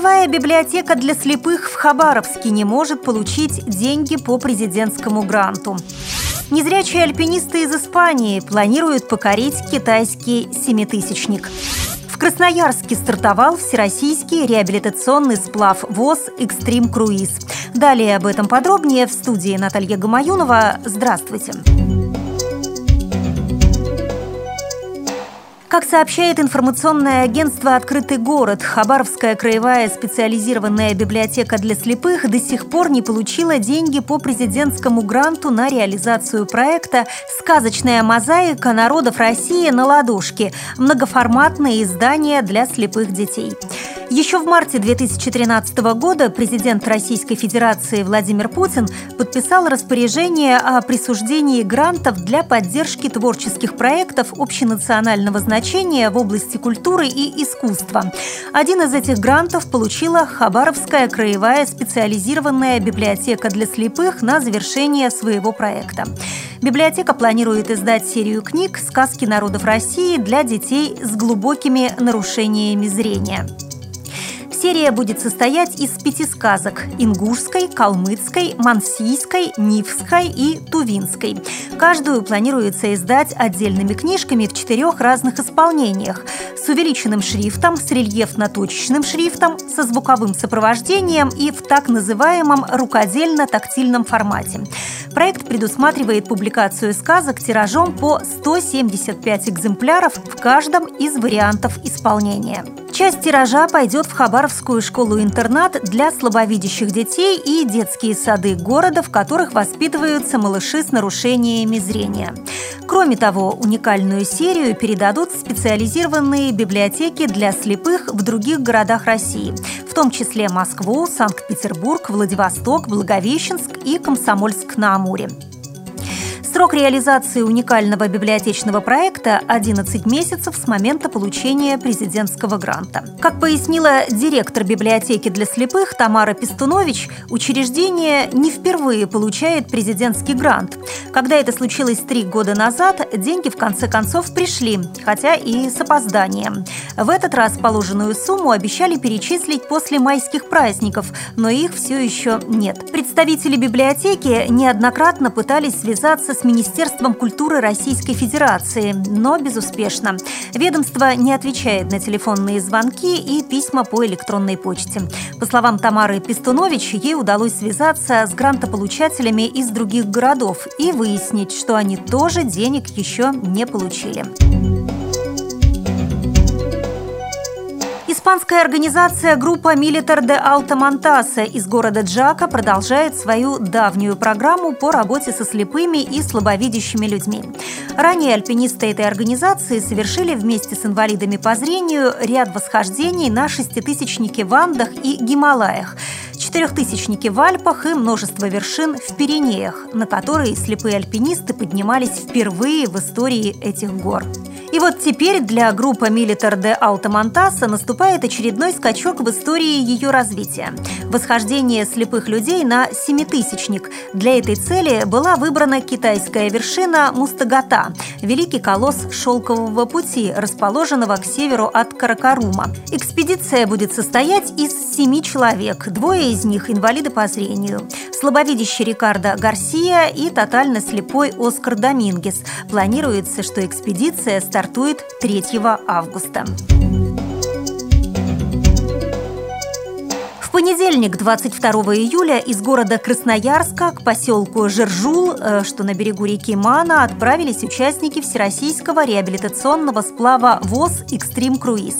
Краевая библиотека для слепых в Хабаровске не может получить деньги по президентскому гранту. Незрячие альпинисты из Испании планируют покорить китайский семитысячник. В Красноярске стартовал всероссийский реабилитационный сплав ВОЗ «Экстрим Круиз». Далее об этом подробнее в студии Наталья Гамаюнова. Здравствуйте. Здравствуйте. Как сообщает информационное агентство «Открытый город», Хабаровская краевая специализированная библиотека для слепых до сих пор не получила деньги по президентскому гранту на реализацию проекта «Сказочная мозаика народов России на ладошке» – многоформатное издание для слепых детей. Еще в марте 2013 года президент Российской Федерации Владимир Путин подписал распоряжение о присуждении грантов для поддержки творческих проектов общенационального значения в области культуры и искусства. Один из этих грантов получила Хабаровская краевая специализированная библиотека для слепых на завершение своего проекта. Библиотека планирует издать серию книг «Сказки народов России» для детей с глубокими нарушениями зрения. Серия будет состоять из пяти сказок – ингушской, калмыцкой, мансийской, нивской и тувинской. Каждую планируется издать отдельными книжками в четырех разных исполнениях – с увеличенным шрифтом, с рельефно-точечным шрифтом, со звуковым сопровождением и в так называемом рукодельно-тактильном формате. Проект предусматривает публикацию сказок тиражом по 175 экземпляров в каждом из вариантов исполнения. Часть тиража пойдет в Хабаровскую школу-интернат для слабовидящих детей и детские сады города, в которых воспитываются малыши с нарушениями зрения. Кроме того, уникальную серию передадут специализированные библиотеки для слепых в других городах России, в том числе Москву, Санкт-Петербург, Владивосток, Благовещенск и Комсомольск-на-Амуре. Срок реализации уникального библиотечного проекта – 11 месяцев с момента получения президентского гранта. Как пояснила директор библиотеки для слепых Тамара Пестунович, учреждение не впервые получает президентский грант. Когда это случилось три года назад, деньги в конце концов пришли, хотя и с опозданием. В этот раз положенную сумму обещали перечислить после майских праздников, но их все еще нет. Представители библиотеки неоднократно пытались связаться с Министерством культуры Российской Федерации, но безуспешно. Ведомство не отвечает на телефонные звонки и письма по электронной почте. По словам Тамары Пестунович, ей удалось связаться с грантополучателями из других городов и выяснить, что они тоже денег еще не получили. Испанская организация группа «Милитар де Алта Монтаса» из города Джака продолжает свою давнюю программу по работе со слепыми и слабовидящими людьми. Ранее альпинисты этой организации совершили вместе с инвалидами по зрению ряд восхождений на шеститысячнике в Андах и Гималаях четырехтысячники в Альпах и множество вершин в Пиренеях, на которые слепые альпинисты поднимались впервые в истории этих гор. И вот теперь для группы Militer de Alta наступает очередной скачок в истории ее развития. Восхождение слепых людей на семитысячник. Для этой цели была выбрана китайская вершина Мустагата – великий колосс шелкового пути, расположенного к северу от Каракарума. Экспедиция будет состоять из семи человек, двое из них – инвалиды по зрению слабовидящий Рикардо Гарсия и тотально слепой Оскар Домингес. Планируется, что экспедиция стартует 3 августа. В понедельник, 22 июля, из города Красноярска к поселку Жержул, э, что на берегу реки Мана, отправились участники Всероссийского реабилитационного сплава ВОЗ «Экстрим Круиз».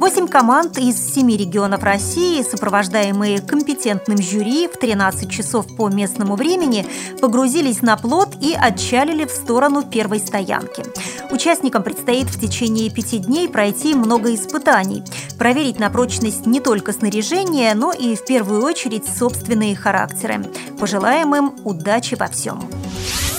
Восемь команд из семи регионов России, сопровождаемые компетентным жюри в 13 часов по местному времени, погрузились на плот и отчалили в сторону первой стоянки. Участникам предстоит в течение пяти дней пройти много испытаний, проверить на прочность не только снаряжение, но и в первую очередь собственные характеры. Пожелаем им удачи во всем.